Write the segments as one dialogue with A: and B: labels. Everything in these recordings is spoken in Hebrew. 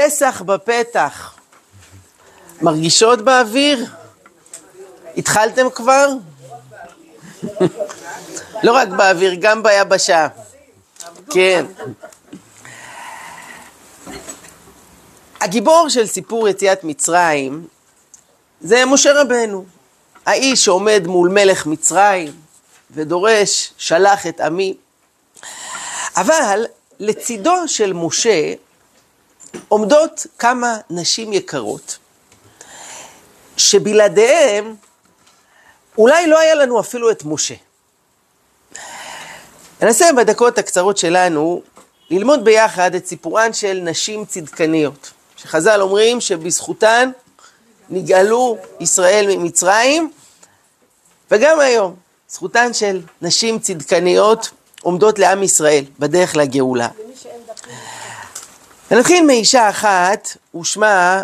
A: פסח בפתח. מרגישות באוויר? התחלתם כבר? לא רק באוויר, גם ביבשה. כן. הגיבור של סיפור יציאת מצרים זה משה רבנו, האיש שעומד מול מלך מצרים ודורש, שלח את עמי. אבל לצידו של משה עומדות כמה נשים יקרות, שבלעדיהם אולי לא היה לנו אפילו את משה. ננסה בדקות הקצרות שלנו ללמוד ביחד את סיפורן של נשים צדקניות, שחז"ל אומרים שבזכותן נגאלו ישראל ממצרים, וגם היום זכותן של נשים צדקניות עומדות לעם ישראל בדרך לגאולה. ונתחיל מאישה אחת ושמה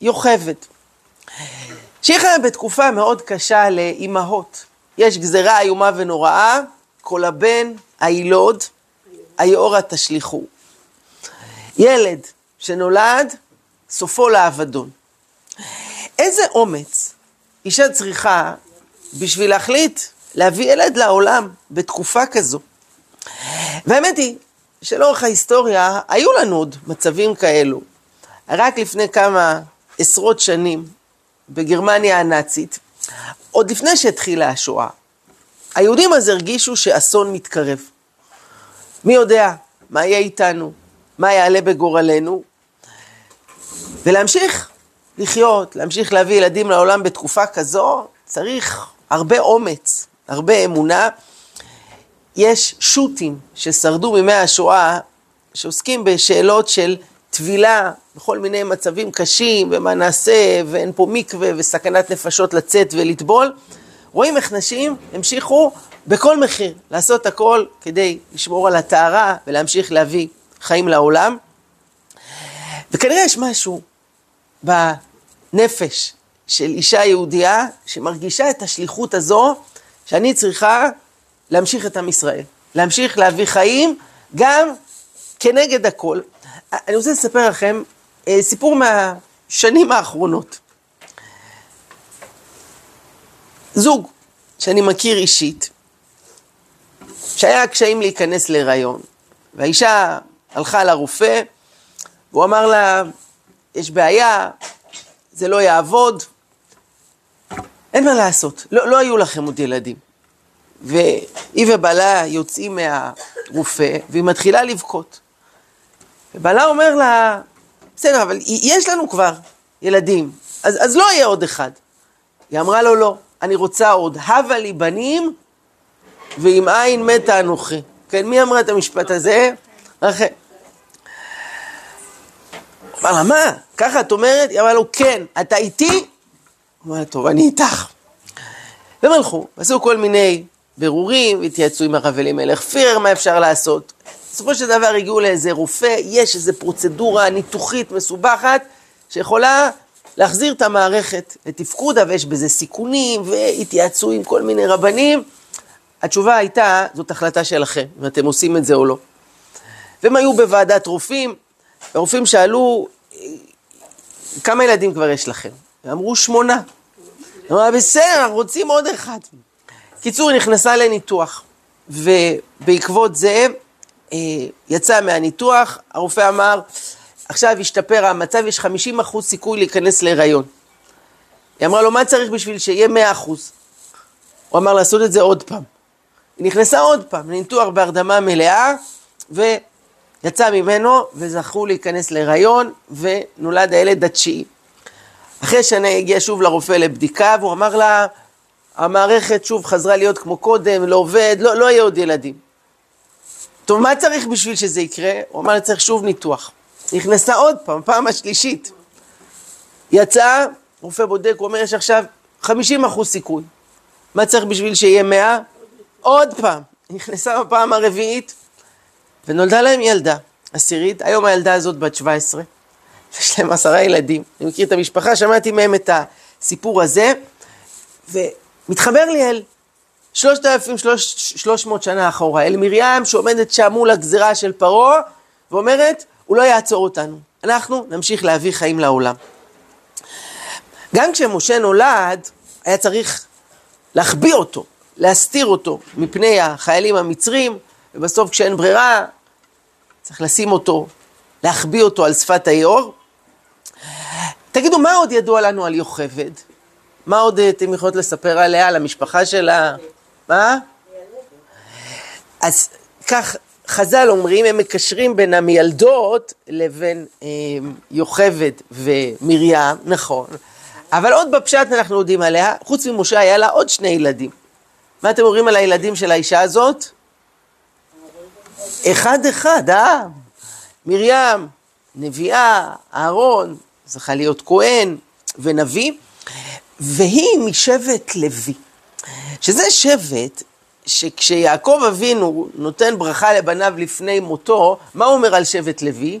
A: יוכבד. שהיא חיה בתקופה מאוד קשה לאימהות. יש גזרה איומה ונוראה, כל הבן הילוד, היאורה תשליכו. ילד שנולד, סופו לאבדון. איזה אומץ אישה צריכה בשביל להחליט להביא ילד לעולם בתקופה כזו. והאמת היא שלאורך ההיסטוריה היו לנו עוד מצבים כאלו. רק לפני כמה עשרות שנים, בגרמניה הנאצית, עוד לפני שהתחילה השואה, היהודים אז הרגישו שאסון מתקרב. מי יודע מה יהיה איתנו, מה יעלה בגורלנו, ולהמשיך לחיות, להמשיך להביא ילדים לעולם בתקופה כזו, צריך הרבה אומץ, הרבה אמונה. יש שו"תים ששרדו מימי השואה, שעוסקים בשאלות של טבילה בכל מיני מצבים קשים, ומה נעשה, ואין פה מקווה, וסכנת נפשות לצאת ולטבול. רואים איך נשים המשיכו בכל מחיר לעשות הכל כדי לשמור על הטהרה ולהמשיך להביא חיים לעולם. וכנראה יש משהו בנפש של אישה יהודייה שמרגישה את השליחות הזו שאני צריכה להמשיך את עם ישראל, להמשיך להביא חיים גם כנגד הכל. אני רוצה לספר לכם אה, סיפור מהשנים האחרונות. זוג שאני מכיר אישית, שהיה קשיים להיכנס להיריון, והאישה הלכה לרופא, והוא אמר לה, יש בעיה, זה לא יעבוד, אין מה לעשות, לא, לא היו לכם עוד ילדים. והיא ובעלה יוצאים מהרופא, והיא מתחילה לבכות. ובעלה אומר לה, בסדר, אבל יש לנו כבר ילדים, אז, אז לא יהיה עוד אחד. היא אמרה לו, לא, אני רוצה עוד, הבה לי בנים, ועם עין מתה אנוכי. כן, מי אמרה את המשפט הזה? רחל. אמר לה, מה? ככה את אומרת? היא אמרה לו, כן, אתה איתי? הוא אמר לה, טוב, אני איתך. והם הלכו, עשו כל מיני בירורים, התייעצו עם הרב אלימלך פירר, מה אפשר לעשות. בסופו של דבר הגיעו לאיזה רופא, יש איזו פרוצדורה ניתוחית מסובכת, שיכולה להחזיר את המערכת לתפקודה, ויש בזה סיכונים, והתייעצו עם כל מיני רבנים. התשובה הייתה, זאת החלטה שלכם, אם אתם עושים את זה או לא. והם היו בוועדת רופאים, הרופאים שאלו, כמה ילדים כבר יש לכם? אמרו שמונה. אמרה, בסדר, אנחנו רוצים עוד אחד. קיצור, היא נכנסה לניתוח, ובעקבות זה אה, יצא מהניתוח, הרופא אמר, עכשיו השתפר המצב, יש 50 אחוז סיכוי להיכנס להיריון. היא אמרה לו, מה צריך בשביל שיהיה 100 אחוז? הוא אמר לעשות את זה עוד פעם. היא נכנסה עוד פעם לניתוח בהרדמה מלאה, ויצא ממנו, וזכו להיכנס להיריון, ונולד הילד התשיעי. אחרי שנה הגיע שוב לרופא לבדיקה, והוא אמר לה, המערכת שוב חזרה להיות כמו קודם, לא עובד, לא, לא יהיה עוד ילדים. טוב, מה צריך בשביל שזה יקרה? הוא אמר, צריך שוב ניתוח. נכנסה עוד פעם, פעם השלישית. יצאה, רופא בודק, הוא אומר, יש עכשיו 50 אחוז סיכוי. מה צריך בשביל שיהיה 100? עוד פעם. נכנסה בפעם הרביעית, ונולדה להם ילדה, עשירית. היום הילדה הזאת בת 17, יש להם עשרה ילדים. אני מכיר את המשפחה, שמעתי מהם את הסיפור הזה, ומתחבר לי אל 3,300 שנה אחורה, אל מרים שעומדת שם מול הגזירה של פרעה, ואומרת, הוא לא יעצור אותנו. אנחנו נמשיך להביא חיים לעולם. גם כשמשה נולד, היה צריך להחביא אותו, להסתיר אותו מפני החיילים המצרים, ובסוף כשאין ברירה, צריך לשים אותו, להחביא אותו על שפת היאור. תגידו, מה עוד ידוע לנו על יוכבד? מה עוד אתם יכולות לספר עליה, על המשפחה שלה? מה? אז כך חז"ל אומרים, הם מקשרים בין המילדות לבין אה, יוכבד ומרים, נכון. אבל עוד בפשט אנחנו יודעים עליה, חוץ ממשה היה לה עוד שני ילדים. מה אתם אומרים על הילדים של האישה הזאת? אחד אחד, אה? מרים, נביאה, אהרון, זכה להיות כהן ונביא, והיא משבט לוי, שזה שבט שכשיעקב אבינו נותן ברכה לבניו לפני מותו, מה הוא אומר על שבט לוי?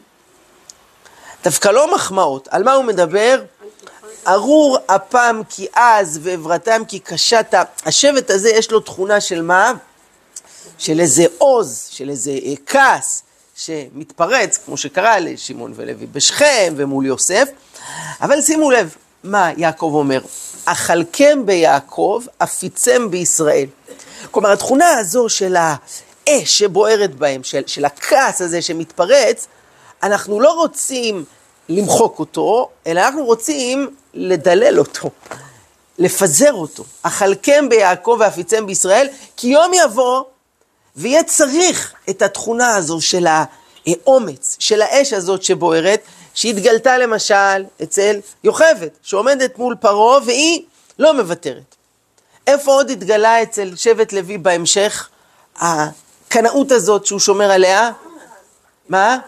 A: דווקא לא מחמאות, על מה הוא מדבר? ארור אפם כי עז ועברתם כי קשת. השבט הזה יש לו תכונה של מה? של איזה עוז, של איזה אה, כעס שמתפרץ, כמו שקרה לשמעון ולוי בשכם ומול יוסף. אבל שימו לב, מה יעקב אומר? אכלכם ביעקב, אפיצם בישראל. כלומר, התכונה הזו של האש שבוערת בהם, של, של הכעס הזה שמתפרץ, אנחנו לא רוצים למחוק אותו, אלא אנחנו רוצים לדלל אותו, לפזר אותו. אכלכם ביעקב ואפיצם בישראל, כי יום יבוא ויהיה צריך את התכונה הזו של האומץ, של האש הזאת שבוערת, שהתגלתה למשל אצל יוכבד, שעומדת מול פרעה והיא לא מוותרת. איפה עוד התגלה אצל שבט לוי בהמשך הקנאות הזאת שהוא שומר עליה? מה?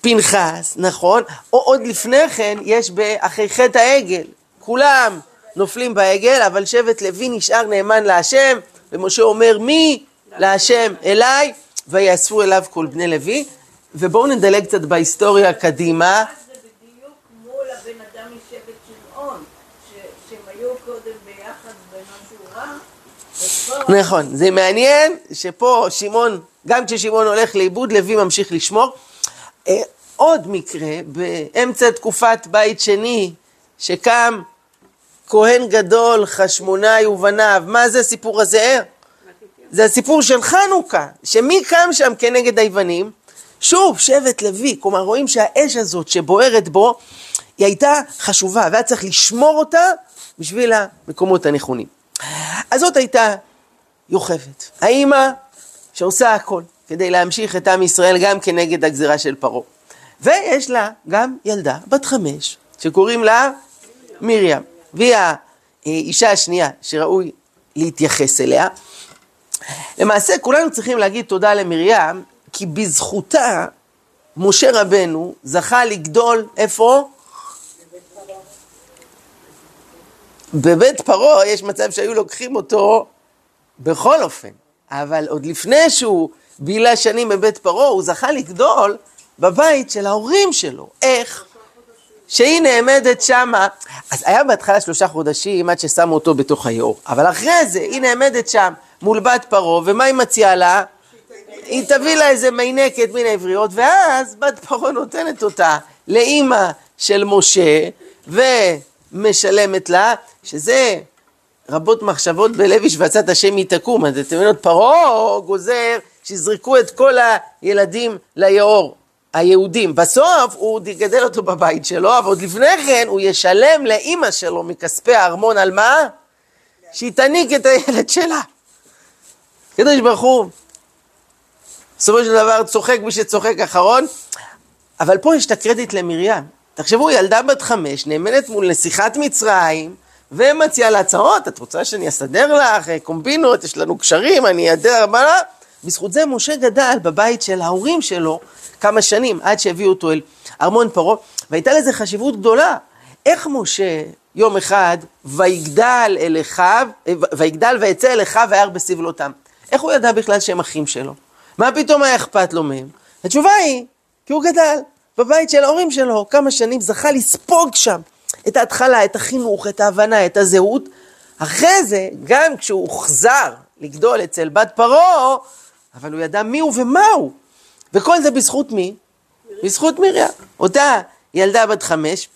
A: פנחס, נכון. או עוד לפני כן יש באחרי חטא העגל. כולם נופלים בעגל, אבל שבט לוי נשאר נאמן להשם, ומשה אומר מי להשם אליי, ויאספו אליו כל בני לוי. ובואו נדלג קצת בהיסטוריה קדימה. נכון, זה מעניין שפה שמעון, גם כששמעון הולך לאיבוד, לוי ממשיך לשמור. אה, עוד מקרה, באמצע תקופת בית שני, שקם כהן גדול, חשמונאי ובניו, מה זה הסיפור הזה? זה הסיפור של חנוכה, שמי קם שם כנגד היוונים? שוב, שבט לוי, כלומר רואים שהאש הזאת שבוערת בו, היא הייתה חשובה, והיה צריך לשמור אותה בשביל המקומות הנכונים. אז זאת הייתה יוכבד, האימא שעושה הכל כדי להמשיך את עם ישראל גם כנגד הגזירה של פרעה. ויש לה גם ילדה בת חמש, שקוראים לה מרים, והיא האישה השנייה שראוי להתייחס אליה. למעשה כולנו צריכים להגיד תודה למרים, כי בזכותה משה רבנו זכה לגדול, איפה? בבית פרעה יש מצב שהיו לוקחים אותו בכל אופן, אבל עוד לפני שהוא בילה שנים בבית פרעה, הוא זכה לגדול בבית של ההורים שלו. איך? שהיא נעמדת שמה, אז היה בהתחלה שלושה חודשים עד ששמו אותו בתוך היאור, אבל אחרי זה היא נעמדת שם מול בת פרעה, ומה היא מציעה לה? היא תביא לה איזה מיינקת מן העבריות, ואז בת פרעה נותנת אותה לאימא של משה, ומשלמת לה, שזה רבות מחשבות בלב השבצת השם היא תקום. אז אתם יודעים, פרעה גוזר שיזרקו את כל הילדים ליאור, היהודים. בסוף הוא יגדל אותו בבית שלו, אבל עוד לפני כן הוא ישלם לאימא שלו מכספי הארמון על מה? שהיא תניק את הילד שלה. קדוש ברוך הוא, בסופו של דבר צוחק מי שצוחק אחרון, אבל פה יש את הקרדיט למרים. תחשבו, ילדה בת חמש, נאמנת מול נסיכת מצרים, ומציעה לה הצעות, את רוצה שאני אסדר לך אה, קומבינות, יש לנו קשרים, אני אדר, מה? בזכות זה משה גדל בבית של ההורים שלו כמה שנים, עד שהביאו אותו אל ארמון פרעה, והייתה לזה חשיבות גדולה. איך משה יום אחד ויגדל אל אחיו, אה, ויגדל ויצא אל אחיו וירא בסבלותם. איך הוא ידע בכלל שהם אחים שלו? מה פתאום היה אכפת לו מהם? התשובה היא, כי הוא גדל בבית של ההורים שלו כמה שנים, זכה לספוג שם את ההתחלה, את החינוך, את ההבנה, את הזהות. אחרי זה, גם כשהוא הוחזר לגדול אצל בת פרעה, אבל הוא ידע מי הוא ומה הוא. וכל זה בזכות מי? בזכות מרים. אותה ילדה בת חמש,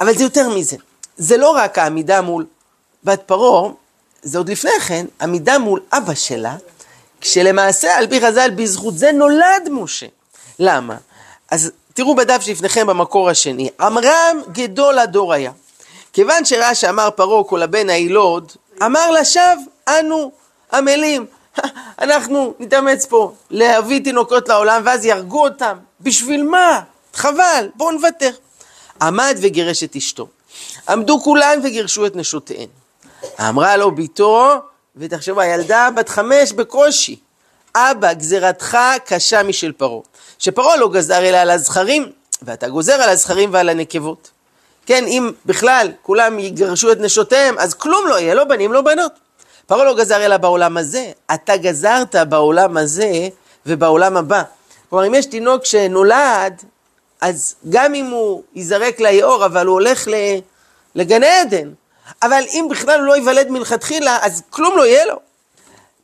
A: אבל זה יותר מזה. זה לא רק העמידה מול בת פרעה, זה עוד לפני כן, עמידה מול אבא שלה, כשלמעשה על פי חז"ל בזכות זה נולד משה. למה? אז תראו בדף שלפניכם במקור השני, עמרם גדול הדור היה. כיוון שראה שאמר פרעה כל הבן הילוד, אמר לשווא אנו עמלים. אנחנו נתאמץ פה להביא תינוקות לעולם ואז יהרגו אותם. בשביל מה? חבל, בואו נוותר. עמד וגירש את אשתו. עמדו כולן וגירשו את נשותיהן. אמרה לו ביתו, ותחשבו, הילדה בת חמש בקושי. אבא, גזירתך קשה משל פרעה. שפרעה לא גזר אלא על הזכרים, ואתה גוזר על הזכרים ועל הנקבות. כן, אם בכלל כולם יגרשו את נשותיהם, אז כלום לא יהיה, לא בנים, לא בנות. פרעה לא גזר אלא בעולם הזה, אתה גזרת בעולם הזה ובעולם הבא. כלומר, אם יש תינוק שנולד, אז גם אם הוא ייזרק ליאור, אבל הוא הולך לגן עדן. אבל אם בכלל הוא לא ייוולד מלכתחילה, אז כלום לא יהיה לו.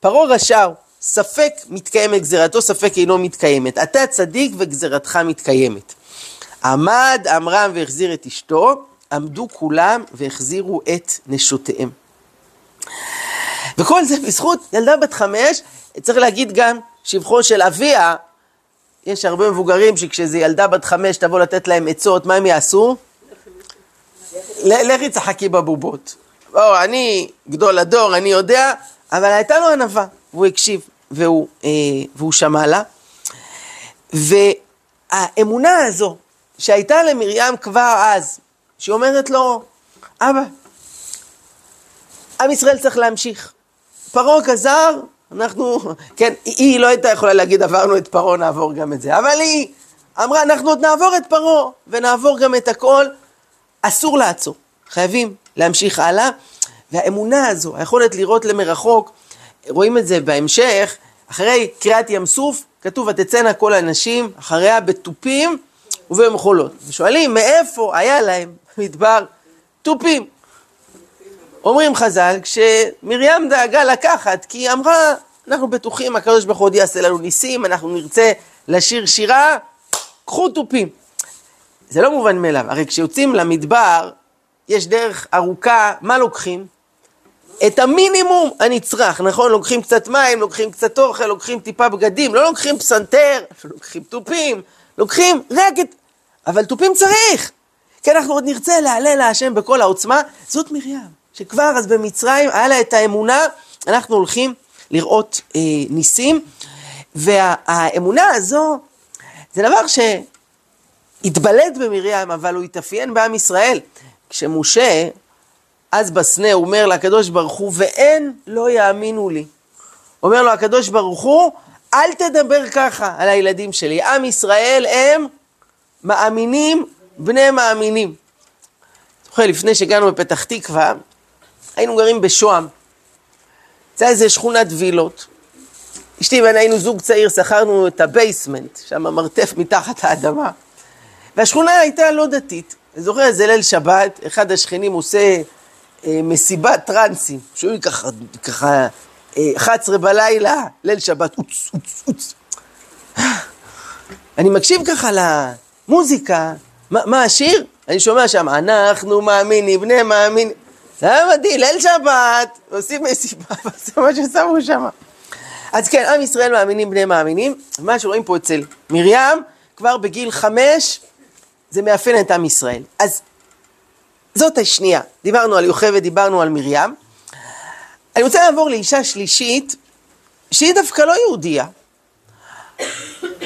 A: פרעה רשע הוא, ספק מתקיימת גזירתו, ספק אינו מתקיימת. אתה צדיק וגזירתך מתקיימת. עמד עמרם והחזיר את אשתו, עמדו כולם והחזירו את נשותיהם. וכל זה בזכות ילדה בת חמש, צריך להגיד גם שבחו של אביה, יש הרבה מבוגרים שכשזה ילדה בת חמש תבוא לתת להם עצות, מה הם יעשו? לכי צחקי בבובות. בואו, אני גדול הדור, אני יודע, אבל הייתה לו ענווה, והוא הקשיב, והוא, אה, והוא שמע לה. והאמונה הזו שהייתה למרים כבר אז, שהיא אומרת לו, אבא, עם ישראל צריך להמשיך. פרעה גזר, אנחנו, כן, היא לא הייתה יכולה להגיד עברנו את פרעה, נעבור גם את זה, אבל היא אמרה, אנחנו עוד נעבור את פרעה, ונעבור גם את הכל, אסור לעצור, חייבים להמשיך הלאה, והאמונה הזו, היכולת לראות למרחוק, רואים את זה בהמשך, אחרי קריעת ים סוף, כתוב, ותצאנה כל הנשים אחריה בתופים ובמחולות. ושואלים, מאיפה היה להם מדבר תופים? אומרים חז"ל, כשמרים דאגה לקחת, כי היא אמרה, אנחנו בטוחים, הקדוש ברוך הוא יעשה לנו ניסים, אנחנו נרצה לשיר שירה, קחו תופים. זה לא מובן מאליו, הרי כשיוצאים למדבר, יש דרך ארוכה, מה לוקחים? את המינימום הנצרך, נכון? לוקחים קצת מים, לוקחים קצת אוכל, לוקחים טיפה בגדים, לא לוקחים פסנתר, לוקחים תופים, לוקחים רק את... אבל תופים צריך! כי אנחנו עוד נרצה להלל להשם בכל העוצמה, זאת מרים. שכבר אז במצרים היה לה את האמונה, אנחנו הולכים לראות אה, ניסים, והאמונה הזו זה דבר שהתבלט במרים, אבל הוא התאפיין בעם ישראל. כשמשה, אז בסנה, אומר לקדוש ברוך הוא, ואין לא יאמינו לי. אומר לו הקדוש ברוך הוא, אל תדבר ככה על הילדים שלי. עם ישראל הם מאמינים בני מאמינים. זוכר, לפני שהגענו בפתח תקווה, היינו גרים בשוהם. זה איזה שכונת וילות. אשתי ואני היינו זוג צעיר, שכרנו את ה basement, שם מרתף מתחת האדמה. והשכונה הייתה לא דתית. אני זוכר איזה ליל שבת, אחד השכנים עושה אה, מסיבת טרנסים, שהיו ככה, ככה, אה, 11 בלילה, ליל שבת, אוץ, אוץ, אוץ. אני מקשיב ככה למוזיקה, מה, מה השיר? אני שומע שם, אנחנו מאמינים, בני מאמינים. זה היה מדהים, ליל שבת, עושים מסיבה, זה מה ששמו שם. אז כן, עם ישראל מאמינים בני מאמינים, מה שרואים פה אצל מרים, כבר בגיל חמש, זה מאפיין את עם ישראל. אז זאת השנייה, דיברנו על יוכבד, דיברנו על מרים. אני רוצה לעבור לאישה שלישית, שהיא דווקא לא יהודייה,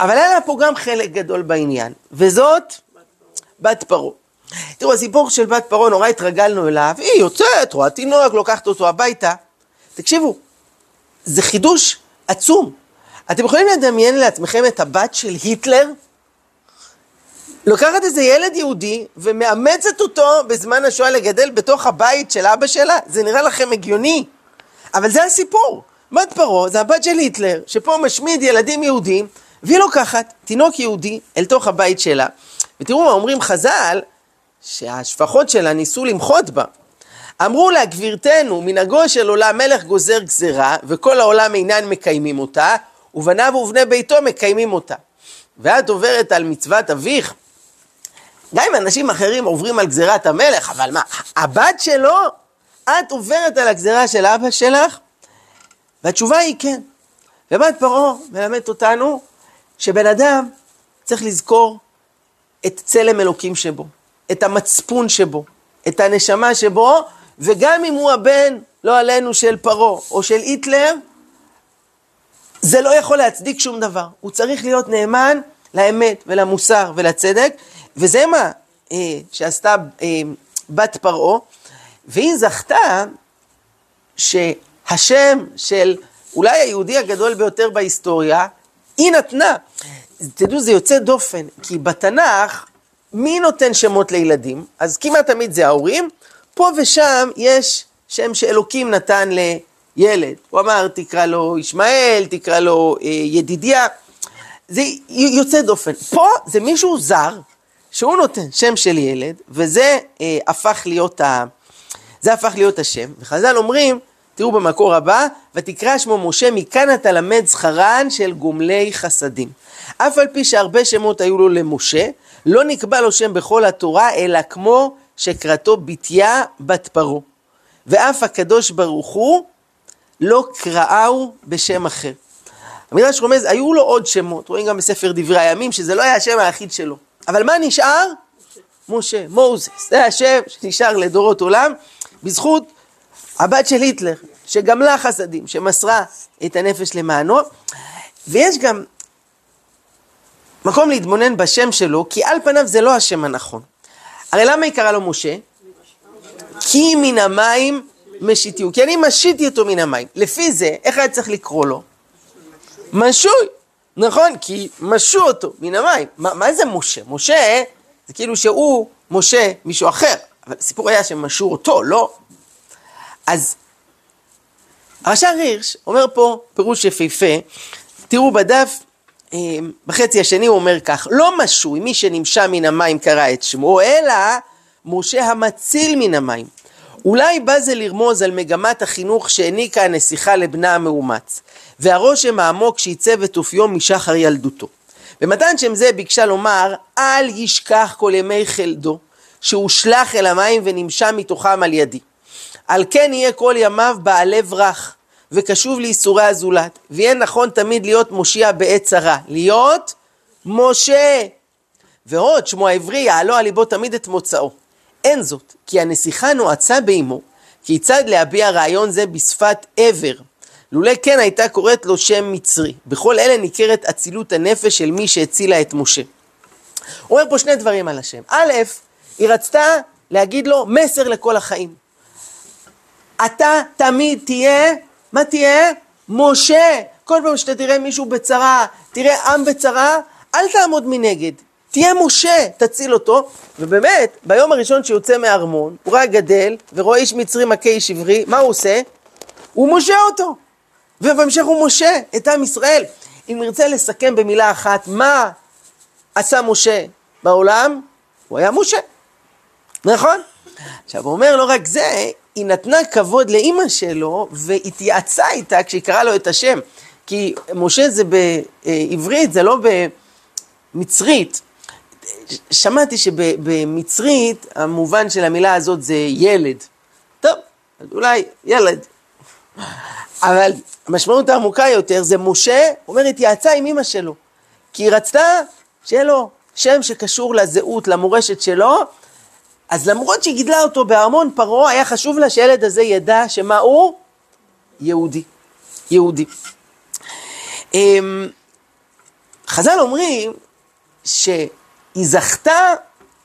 A: אבל היה לה פה גם חלק גדול בעניין, וזאת בת פרעה. תראו, הסיפור של בת פרעה, נורא התרגלנו אליו, היא יוצאת, רואה תינוק, לוקחת אותו הביתה. תקשיבו, זה חידוש עצום. אתם יכולים לדמיין לעצמכם את הבת של היטלר? לוקחת איזה ילד יהודי ומאמצת אותו בזמן השואה לגדל בתוך הבית של אבא שלה? זה נראה לכם הגיוני? אבל זה הסיפור. בת פרעה זה הבת של היטלר, שפה משמיד ילדים יהודים, והיא לוקחת תינוק יהודי אל תוך הבית שלה. ותראו מה אומרים חז"ל, שהשפחות שלה ניסו למחות בה. אמרו לה, גבירתנו, מנהגו של עולם מלך גוזר גזרה, וכל העולם אינן מקיימים אותה, ובניו ובני ביתו מקיימים אותה. ואת עוברת על מצוות אביך, גם אם אנשים אחרים עוברים על גזירת המלך, אבל מה, הבת שלו, את עוברת על הגזירה של אבא שלך? והתשובה היא כן. ובת פרעה מלמדת אותנו שבן אדם צריך לזכור את צלם אלוקים שבו, את המצפון שבו, את הנשמה שבו, וגם אם הוא הבן, לא עלינו, של פרעה או של היטלר, זה לא יכול להצדיק שום דבר. הוא צריך להיות נאמן לאמת ולמוסר ולצדק, וזה מה אה, שעשתה אה, בת פרעה, והיא זכתה שהשם של אולי היהודי הגדול ביותר בהיסטוריה, היא נתנה. תדעו, זה יוצא דופן, כי בתנ"ך, מי נותן שמות לילדים? אז כמעט תמיד זה ההורים. פה ושם יש שם שאלוקים נתן לילד. הוא אמר, תקרא לו ישמעאל, תקרא לו אה, ידידיה. זה יוצא דופן. פה זה מישהו זר, שהוא נותן שם של ילד, וזה אה, הפך להיות ה... זה הפך להיות השם. וחז"ל אומרים, תראו במקור הבא, ותקרא שמו משה, מכאן אתה למד שכרן של גומלי חסדים. אף על פי שהרבה שמות היו לו למשה, לא נקבע לו שם בכל התורה, אלא כמו שקראתו בתיה בת פרעה. ואף הקדוש ברוך הוא לא קראהו בשם אחר. המדרש רומז, היו לו עוד שמות, רואים גם בספר דברי הימים, שזה לא היה השם היחיד שלו. אבל מה נשאר? משה, מוזס. זה השם שנשאר לדורות עולם, בזכות הבת של היטלר, שגמלה חסדים, שמסרה את הנפש למענו. ויש גם מקום להתבונן בשם שלו, כי על פניו זה לא השם הנכון. הרי למה היא קראה לו משה? כי מן המים משיתיהו, כי אני משיתי אותו מן המים. לפי זה, איך היה צריך לקרוא לו? משוי. נכון, כי משו אותו מן המים. מה, מה זה משה? משה זה כאילו שהוא משה מישהו אחר, אבל הסיפור היה שמשו אותו, לא. אז הרש"ר הירש אומר פה פירוש יפהפה, תראו בדף אה, בחצי השני הוא אומר כך, לא משוי מי שנמשה מן המים קרא את שמו, אלא משה המציל מן המים. אולי בא זה לרמוז על מגמת החינוך שהעניקה הנסיכה לבנה המאומץ, והרושם העמוק שעיצב את אופיו משחר ילדותו. במתן שם זה ביקשה לומר, אל ישכח כל ימי חלדו, שהושלך אל המים ונמשה מתוכם על ידי. על כן יהיה כל ימיו בעל לב רך, וקשוב לייסורי הזולת, ויהיה נכון תמיד להיות מושיע בעת צרה, להיות משה. ועוד שמו העברי יעלו על ליבו תמיד את מוצאו. אין זאת, כי הנסיכה נועצה באמו, כיצד להביע רעיון זה בשפת עבר. לולא כן הייתה קוראת לו שם מצרי. בכל אלה ניכרת אצילות הנפש של מי שהצילה את משה. הוא אומר פה שני דברים על השם. א', היא רצתה להגיד לו מסר לכל החיים. אתה תמיד תהיה, מה תהיה? משה. כל פעם שאתה תראה מישהו בצרה, תראה עם בצרה, אל תעמוד מנגד. תהיה משה, תציל אותו. ובאמת, ביום הראשון שיוצא מהארמון, הוא רק גדל, ורואה איש מצרי מכה איש עברי, מה הוא עושה? הוא משה אותו. ובהמשך הוא משה את עם ישראל. אם נרצה לסכם במילה אחת, מה עשה משה בעולם? הוא היה משה, נכון? עכשיו, הוא אומר לא רק זה, היא נתנה כבוד לאימא שלו והתייעצה איתה כשהיא קראה לו את השם. כי משה זה בעברית, זה לא במצרית. שמעתי שבמצרית המובן של המילה הזאת זה ילד. טוב, אז אולי ילד. אבל המשמעות העמוקה יותר זה משה, אומר, התייעצה עם אמא שלו. כי היא רצתה שיהיה לו שם שקשור לזהות, למורשת שלו, אז למרות שהיא גידלה אותו בארמון פרעה, היה חשוב לה שהילד הזה ידע שמה הוא? יהודי. יהודי. אמ, חז"ל אומרים שהיא זכתה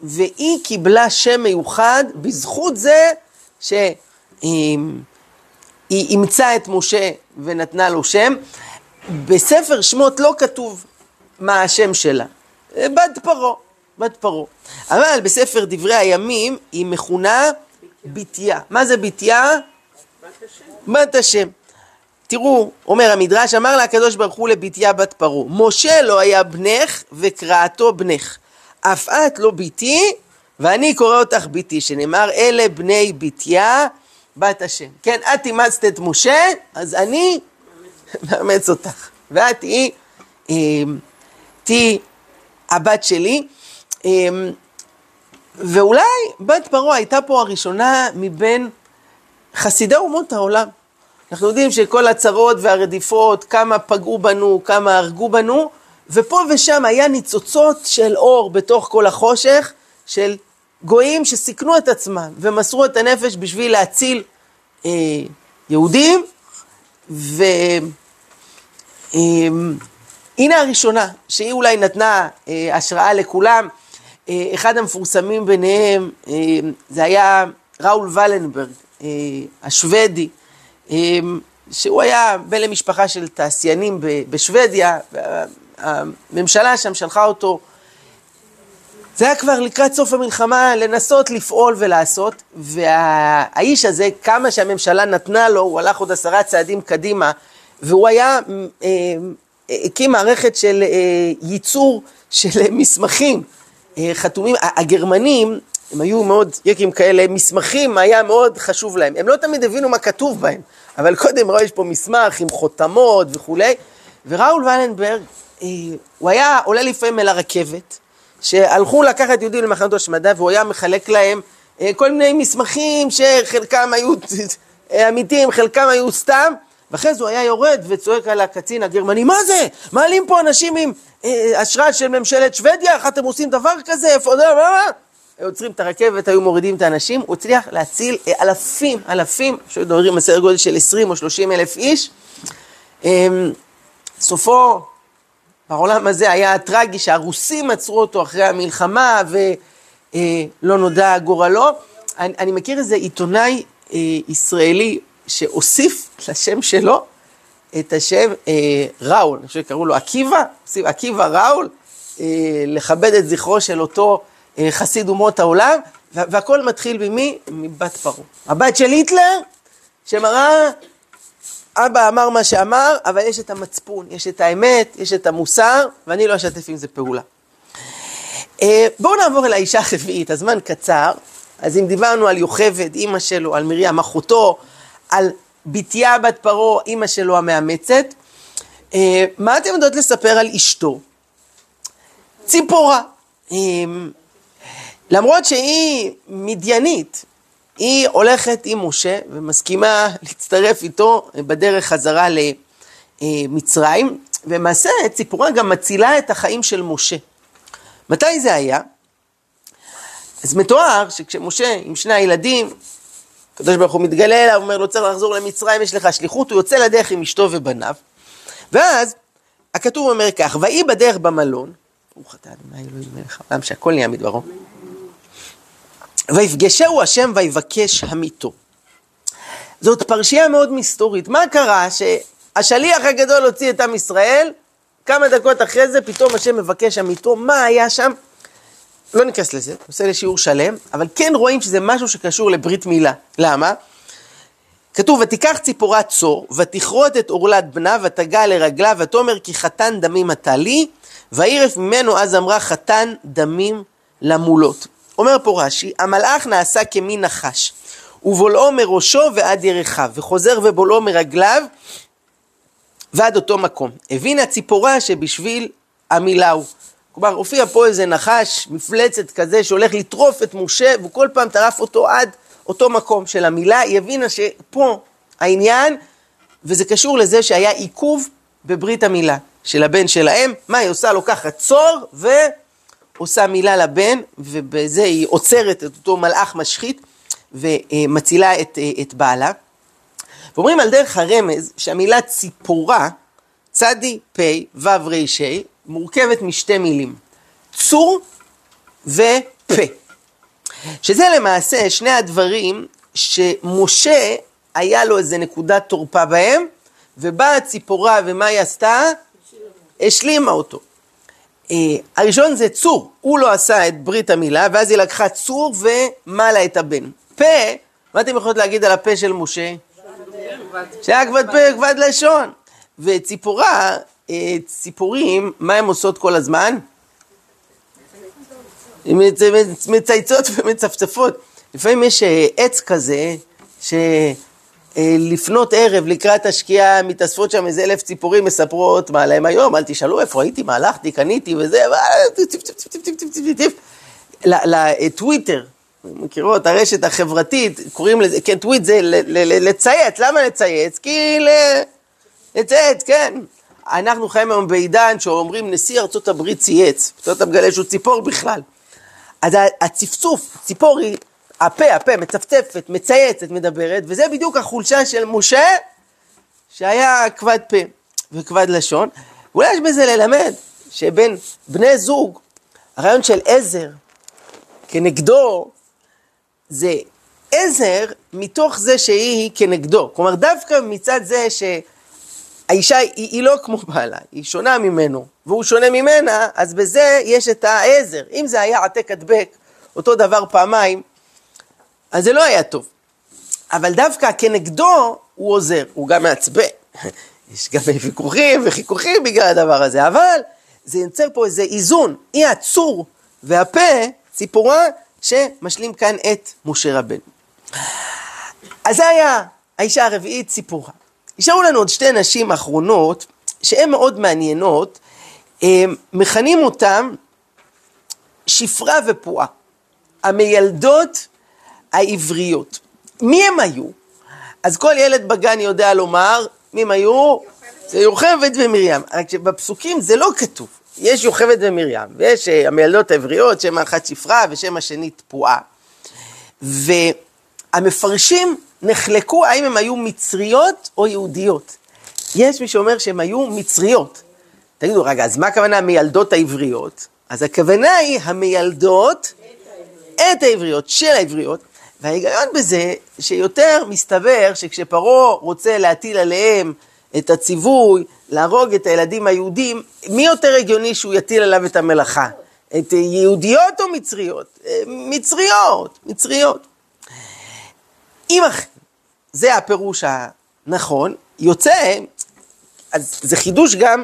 A: והיא קיבלה שם מיוחד בזכות זה שהיא אימצה את משה ונתנה לו שם. בספר שמות לא כתוב מה השם שלה, בת פרעה. בת פרעה. אבל בספר דברי הימים היא מכונה בתיה. מה זה בתיה? בת השם. תראו, אומר המדרש, אמר לה הקדוש ברוך הוא לבתיה בת פרעה, משה לא היה בנך וקראתו בנך, אף את לא בתי ואני קורא אותך בתי, שנאמר אלה בני בתיה בת השם. כן, את אימצת את משה, אז אני מאמץ אותך. ואת תהיי, אה, תהיי הבת שלי. אמ, ואולי בת פרעה הייתה פה הראשונה מבין חסידי אומות העולם. אנחנו יודעים שכל הצרות והרדיפות, כמה פגעו בנו, כמה הרגו בנו, ופה ושם היה ניצוצות של אור בתוך כל החושך, של גויים שסיכנו את עצמם ומסרו את הנפש בשביל להציל אה, יהודים, והנה אה, הראשונה, שהיא אולי נתנה אה, השראה לכולם, אה, אחד המפורסמים ביניהם, אה, זה היה ראול ולנברג, אה, השוודי, אה, שהוא היה בן למשפחה של תעשיינים בשוודיה, הממשלה שם שלחה אותו זה היה כבר לקראת סוף המלחמה לנסות לפעול ולעשות, והאיש הזה, כמה שהממשלה נתנה לו, הוא הלך עוד עשרה צעדים קדימה, והוא היה, אה, הקים מערכת של אה, ייצור של מסמכים אה, חתומים. הגרמנים, הם היו מאוד יקים כאלה, מסמכים היה מאוד חשוב להם. הם לא תמיד הבינו מה כתוב בהם, אבל קודם ראו יש פה מסמך עם חותמות וכולי, וראול ולנברג, הוא היה עולה לפעמים אל הרכבת, שהלכו לקחת יהודים למחנות השמדה והוא היה מחלק להם אה, כל מיני מסמכים שחלקם היו אמיתיים, חלקם היו סתם, ואחרי זה הוא היה יורד וצועק על הקצין הגרמני, מה זה? מעלים פה אנשים עם אה, אשרה של ממשלת שוודיה, איך אתם עושים דבר כזה? איפה זה? מה? עוצרים את הרכבת, היו מורידים את האנשים, הוא הצליח להציל אה, אלפים, אלפים, מדברים על סדר גודל של 20 או 30 אלף איש. סופו בעולם הזה היה טרגי שהרוסים עצרו אותו אחרי המלחמה ולא נודע גורלו. אני, אני מכיר איזה עיתונאי אה, ישראלי שהוסיף לשם שלו את השם אה, ראול, אני חושב שקראו לו עקיבא, עקיבא ראול, אה, לכבד את זכרו של אותו אה, חסיד אומות העולם, והכל מתחיל ממי? מבת פרעה. הבת של היטלר, שמראה אבא אמר מה שאמר, אבל יש את המצפון, יש את האמת, יש את המוסר, ואני לא אשתף עם זה פעולה. אה, בואו נעבור אל האישה הרביעית, הזמן קצר. אז אם דיברנו על יוכבד, אימא שלו, על מרים אחותו, על בתיה בת פרעה, אימא שלו המאמצת, אה, מה אתם יודעות לספר על אשתו? ציפורה. אה, למרות שהיא מדיינית, היא הולכת עם משה ומסכימה להצטרף איתו בדרך חזרה למצרים, ולמעשה ציפורה גם מצילה את החיים של משה. מתי זה היה? אז מתואר שכשמשה עם שני הילדים, הקדוש ברוך הוא מתגלה אליו, אומר לו צריך לחזור למצרים, יש לך שליחות, הוא יוצא לדרך עם אשתו ובניו, ואז הכתוב אומר כך, ויהי בדרך במלון, ברוך אתה אדוני אלוהים מלך העולם שהכל נהיה מדברו. ויפגשהו השם ויבקש המיתו. זאת פרשייה מאוד מסתורית. מה קרה שהשליח הגדול הוציא את עם ישראל, כמה דקות אחרי זה פתאום השם מבקש המיתו, מה היה שם? לא ניכנס לזה, נושא לשיעור שלם, אבל כן רואים שזה משהו שקשור לברית מילה. למה? כתוב, ותיקח ציפורת צור, ותכרות את עורלת בנה, ותגע לרגלה, ותאמר כי חתן דמים אתה לי, וירף ממנו אז אמרה חתן דמים למולות. אומר פה רש"י, המלאך נעשה כמין נחש, ובולעו מראשו ועד ירחיו, וחוזר ובולעו מרגליו ועד אותו מקום. הבינה ציפורה שבשביל המילה הוא. כלומר, הופיע פה איזה נחש, מפלצת כזה, שהולך לטרוף את משה, והוא כל פעם טרף אותו עד אותו מקום של המילה. היא הבינה שפה העניין, וזה קשור לזה שהיה עיכוב בברית המילה של הבן שלהם. מה היא עושה? לוקחת צור ו... עושה מילה לבן, ובזה היא עוצרת את אותו מלאך משחית ומצילה את, את בעלה. ואומרים על דרך הרמז שהמילה ציפורה, צדי פ' ו' ר' מורכבת משתי מילים, צור ופה. שזה למעשה שני הדברים שמשה היה לו איזה נקודת תורפה בהם, ובאה הציפורה ומה היא עשתה? השלימה אותו. אה, הראשון זה צור, הוא לא עשה את ברית המילה, ואז היא לקחה צור ומלה את הבן. פה, מה אתם יכולים להגיד על הפה של משה? שהיה כבד פה וכבד לשון. וציפורה, אה, ציפורים, מה הן עושות כל הזמן? מצייצות ומצפצפות. לפעמים יש אה, עץ כזה, ש... אה, לפנות ערב לקראת השקיעה, מתאספות שם איזה אלף ציפורים, מספרות מה להם היום, אל תשאלו איפה הייתי, מה הלכתי, קניתי וזה, לטוויטר, מכירות, הרשת החברתית, קוראים לזה, כן, טוויט זה לצייץ, למה לצייץ? כי לצייץ, כן. אנחנו חיים היום בעידן שאומרים נשיא ארצות הברית צייץ, פתאום אתה מגלה שהוא ציפור בכלל. אז הצפצוף, ציפור היא, הפה, הפה, מצפצפת, מצייצת, מדברת, וזה בדיוק החולשה של משה, שהיה כבד פה וכבד לשון. אולי יש בזה ללמד שבין בני זוג, הרעיון של עזר כנגדו, זה עזר מתוך זה שהיא כנגדו. כלומר, דווקא מצד זה ש... האישה היא, היא לא כמו בעלה, היא שונה ממנו, והוא שונה ממנה, אז בזה יש את העזר. אם זה היה עתק הדבק, אותו דבר פעמיים, אז זה לא היה טוב. אבל דווקא כנגדו הוא עוזר, הוא גם מעצבן. יש גם ויכוחים וחיכוכים בגלל הדבר הזה, אבל זה יוצר פה איזה איזון, אי הצור והפה, ציפורה, שמשלים כאן את משה רבנו. אז זה היה האישה הרביעית, ציפורה. נשארו לנו עוד שתי נשים אחרונות, שהן מאוד מעניינות, מכנים אותן שפרה ופועה, המיילדות העבריות. מי הם היו? אז כל ילד בגן יודע לומר מי הם היו? זה יוכבד ומרים. רק שבפסוקים זה לא כתוב. יש יוכבד ומרים, ויש אה, המיילדות העבריות, שם האחת שפרה ושם השני תפועה. והמפרשים נחלקו האם הם היו מצריות או יהודיות. יש מי שאומר שהם היו מצריות. תגידו, רגע, אז מה הכוונה המיילדות העבריות? אז הכוונה היא המיילדות את העבריות, של העבריות, וההיגיון בזה שיותר מסתבר שכשפרעה רוצה להטיל עליהם את הציווי להרוג את הילדים היהודים, מי יותר הגיוני שהוא יטיל עליו את המלאכה? את יהודיות או מצריות? מצריות, מצריות. אם אכן זה הפירוש הנכון, יוצא, אז זה חידוש גם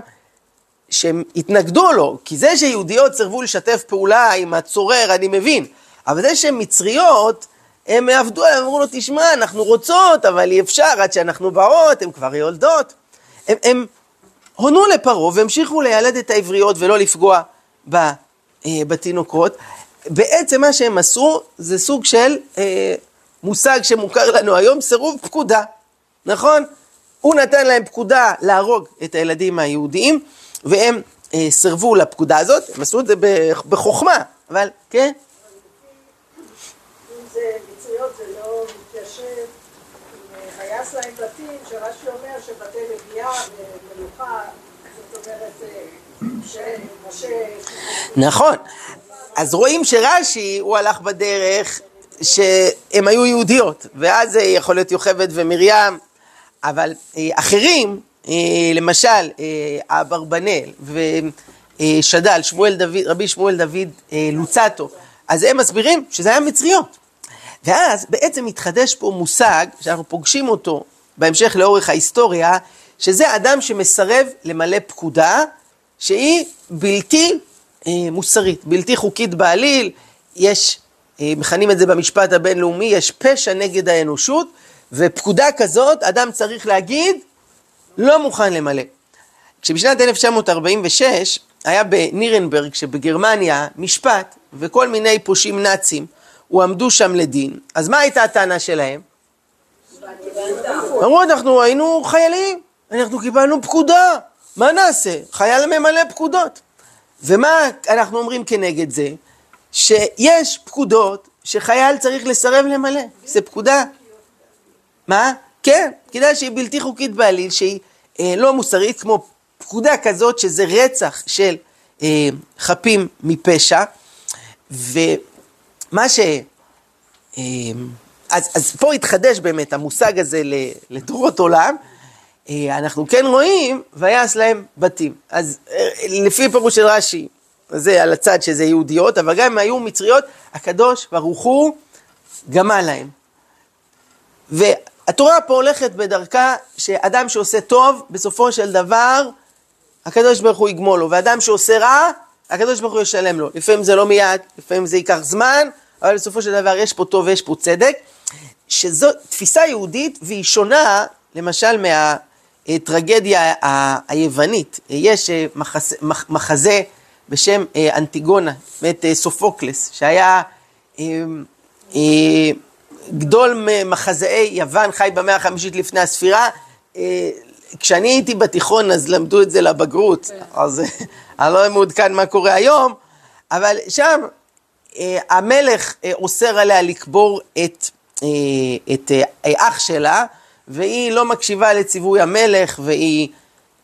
A: שהם התנגדו לו, כי זה שיהודיות סירבו לשתף פעולה עם הצורר, אני מבין, אבל זה שהן מצריות, הם עבדו עליהם, אמרו לו, תשמע, אנחנו רוצות, אבל אי אפשר, עד שאנחנו באות, הן כבר יולדות. הם, הם הונו לפרעה והמשיכו לילד את העבריות ולא לפגוע ב, אה, בתינוקות. בעצם מה שהם עשו זה סוג של אה, מושג שמוכר לנו היום, סירוב פקודה, נכון? הוא נתן להם פקודה להרוג את הילדים היהודיים, והם אה, סירבו לפקודה הזאת, הם עשו את זה בחוכמה, אבל כן? שרש"י אומר שבתי לוויה ומלוכה, זאת אומרת, שמשה... נכון. אז רואים שרש"י, הוא הלך בדרך שהן היו יהודיות, ואז יכול להיות יוכבד ומרים, אבל אה, אחרים, אה, למשל אה, אברבנאל ושד"ל, שמואל רבי שמואל דוד לוצטו, אז הם מסבירים שזה היה מצריות. ואז בעצם מתחדש פה מושג שאנחנו פוגשים אותו בהמשך לאורך ההיסטוריה, שזה אדם שמסרב למלא פקודה שהיא בלתי אה, מוסרית, בלתי חוקית בעליל, יש אה, מכנים את זה במשפט הבינלאומי, יש פשע נגד האנושות, ופקודה כזאת אדם צריך להגיד, לא מוכן למלא. כשבשנת 1946 היה בנירנברג שבגרמניה משפט וכל מיני פושעים נאצים הועמדו שם לדין, אז מה הייתה הטענה שלהם? אמרו, אנחנו היינו חיילים, אנחנו קיבלנו פקודה, מה נעשה? חייל ממלא פקודות. ומה אנחנו אומרים כנגד זה? שיש פקודות שחייל צריך לסרב למלא, זה פקודה. מה? כן, פקודה שהיא בלתי חוקית בעליל, שהיא אה, לא מוסרית, כמו פקודה כזאת שזה רצח של אה, חפים מפשע, ומה ש... אה, אז, אז פה התחדש באמת המושג הזה לדורות עולם, אה, אנחנו כן רואים, ויעש להם בתים. אז אה, לפי פירוש של רש"י, זה על הצד שזה יהודיות, אבל גם אם היו מצריות, הקדוש ברוך הוא גמל להם. והתורה פה הולכת בדרכה שאדם שעושה טוב, בסופו של דבר, הקדוש ברוך הוא יגמול לו, ואדם שעושה רע, הקדוש ברוך הוא ישלם לו. לפעמים זה לא מיד, לפעמים זה ייקח זמן, אבל בסופו של דבר יש פה טוב ויש פה צדק, שזו תפיסה יהודית והיא שונה למשל מהטרגדיה היוונית. יש אה, מחזה, מחזה בשם אה, אנטיגונה, מאת אה, סופוקלס, שהיה גדול מחזאי יוון, חי במאה החמישית לפני הספירה. כשאני הייתי בתיכון אז למדו את זה לבגרות. אז אני לא מעודכן מה קורה היום, אבל שם המלך אוסר עליה לקבור את אה, את אה, אח שלה, והיא לא מקשיבה לציווי המלך, והיא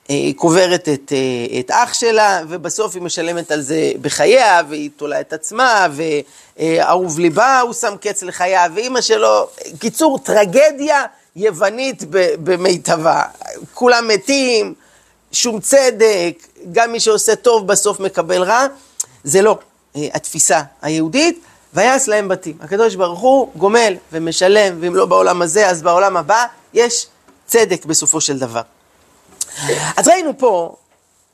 A: אה, קוברת את, את אח שלה, ובסוף היא משלמת על זה בחייה, והיא תולה את עצמה, ואהוב ליבה הוא שם קץ לחייה, ואימא שלו, קיצור, טרגדיה יוונית במיטבה. כולם מתים, שום צדק, גם מי שעושה טוב בסוף מקבל רע, זה לא התפיסה היהודית. ויעש להם בתים. הקדוש ברוך הוא גומל ומשלם, ואם לא בעולם הזה, אז בעולם הבא, יש צדק בסופו של דבר. אז ראינו פה,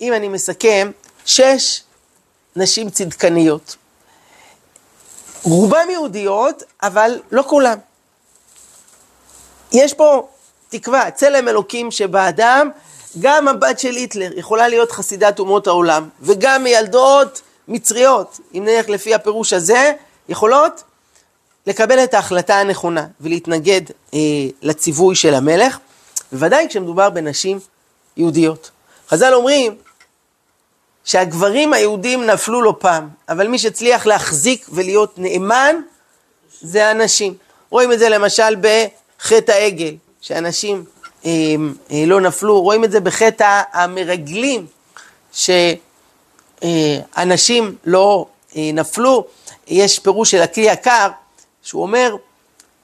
A: אם אני מסכם, שש נשים צדקניות. רובן יהודיות, אבל לא כולן. יש פה תקווה, צלם אלוקים שבאדם, גם הבת של היטלר יכולה להיות חסידת אומות העולם, וגם מילדות מצריות, אם נלך לפי הפירוש הזה, יכולות לקבל את ההחלטה הנכונה ולהתנגד אה, לציווי של המלך, בוודאי כשמדובר בנשים יהודיות. חז"ל אומרים שהגברים היהודים נפלו לא פעם, אבל מי שהצליח להחזיק ולהיות נאמן זה הנשים. רואים את זה למשל בחטא העגל, שאנשים אה, אה, לא נפלו, רואים את זה בחטא המרגלים, שאנשים אה, לא אה, נפלו. יש פירוש של הכלי יקר, שהוא אומר,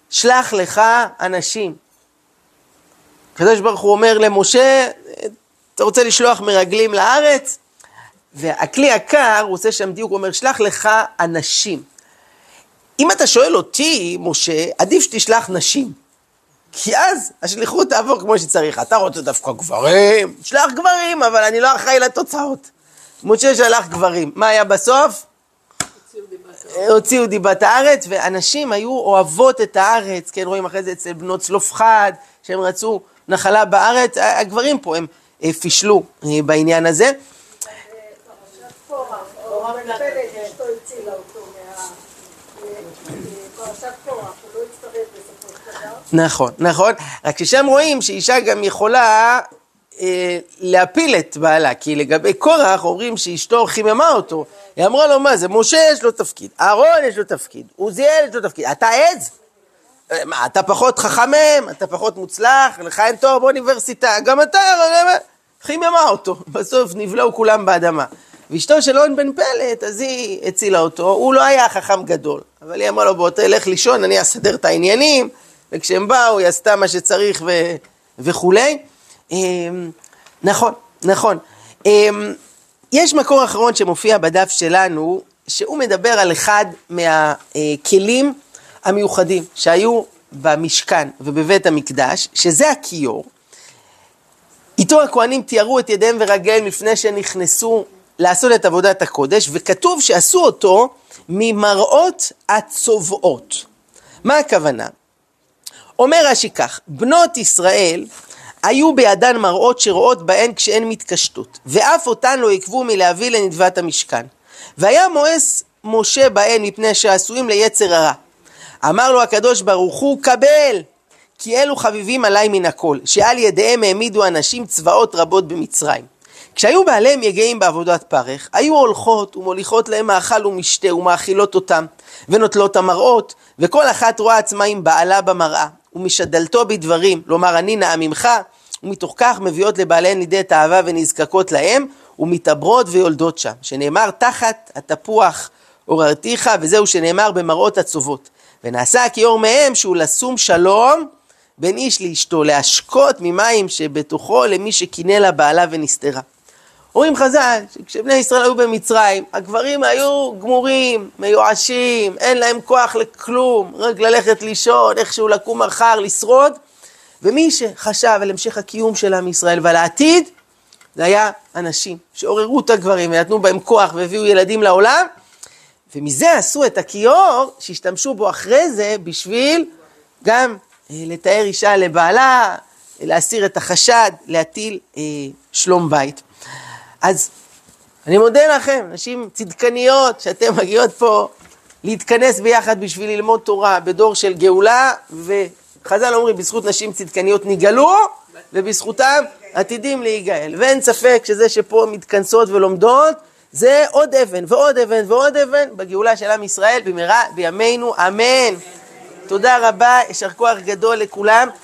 A: שלח לך אנשים. הקדוש ברוך הוא אומר למשה, אתה רוצה לשלוח מרגלים לארץ? והכלי יקר, הוא עושה שם דיוק, הוא אומר, שלח לך אנשים. אם אתה שואל אותי, משה, עדיף שתשלח נשים. כי אז השליחות תעבור כמו שצריך. אתה רוצה דווקא גברים? שלח גברים, אבל אני לא אחראי לתוצאות. משה שלח גברים. מה היה בסוף? הוציאו דיבת הארץ, ואנשים היו אוהבות את הארץ, כן, רואים אחרי זה אצל בנות צלופחד, שהם רצו נחלה בארץ, הגברים פה הם אה, פישלו אה, בעניין הזה. נכון, נכון, רק ששם רואים שאישה גם יכולה אה, להפיל את בעלה, כי לגבי קורח אומרים שאשתו חיממה אותו, היא אמרה לו מה זה, משה יש לו תפקיד, אהרון יש לו תפקיד, עוזיאל יש לו תפקיד, אתה עז? אה, מה, אתה פחות חכם מהם, אתה פחות מוצלח, לך אין תואר באוניברסיטה, גם אתה, חיממה אותו, בסוף נבלעו כולם באדמה. ואשתו של און בן פלט, אז היא הצילה אותו, הוא לא היה חכם גדול, אבל היא אמרה לו בוא תלך לישון, אני אסדר את העניינים, וכשהם באו היא עשתה מה שצריך ו... וכולי. אמ, נכון, נכון. אמ, יש מקור אחרון שמופיע בדף שלנו, שהוא מדבר על אחד מהכלים המיוחדים שהיו במשכן ובבית המקדש, שזה הכיור. איתו הכהנים תיארו את ידיהם ורגליהם לפני שנכנסו לעשות את עבודת הקודש, וכתוב שעשו אותו ממראות הצובעות. מה הכוונה? אומר רש"י כך, בנות ישראל היו בידן מראות שרואות בהן כשהן מתקשטות, ואף אותן לא עיכבו מלהביא לנדבת המשכן. והיה מואס משה בהן מפני שעשויים ליצר הרע. אמר לו הקדוש ברוך הוא, קבל, כי אלו חביבים עליי מן הכל, שעל ידיהם העמידו אנשים צבאות רבות במצרים. כשהיו בעליהם יגעים בעבודת פרך, היו הולכות ומוליכות להם מאכל ומשתה ומאכילות אותם, ונוטלות המראות, וכל אחת רואה עצמה עם בעלה במראה. ומשדלתו בדברים, לומר אני נאה ממך, ומתוך כך מביאות לבעליהן לידי האהבה ונזקקות להם, ומתעברות ויולדות שם, שנאמר תחת התפוח עוררתיך, וזהו שנאמר במראות הצובות. ונעשה הכיור מהם שהוא לשום שלום בין איש לאשתו, להשקות ממים שבתוכו למי שקינא לה בעלה ונסתרה. אומרים חז"ל, שכשבני ישראל היו במצרים, הגברים היו גמורים, מיואשים, אין להם כוח לכלום, רק ללכת לישון, איכשהו לקום מחר, לשרוד. ומי שחשב על המשך הקיום של עם ישראל ועל העתיד, זה היה אנשים שעוררו את הגברים ונתנו בהם כוח והביאו ילדים לעולם, ומזה עשו את הכיור שהשתמשו בו אחרי זה בשביל גם לתאר אישה לבעלה, להסיר את החשד, להטיל אה, שלום בית. אז אני מודה לכם, נשים צדקניות, שאתן מגיעות פה להתכנס ביחד בשביל ללמוד תורה בדור של גאולה, וחז"ל אומרים, בזכות נשים צדקניות נגאלו, ובזכותם עתידים להיגאל. ואין ספק שזה שפה מתכנסות ולומדות, זה עוד אבן ועוד אבן ועוד אבן בגאולה של עם ישראל במהרה בימינו, אמן. תודה רבה, יישר כוח גדול לכולם.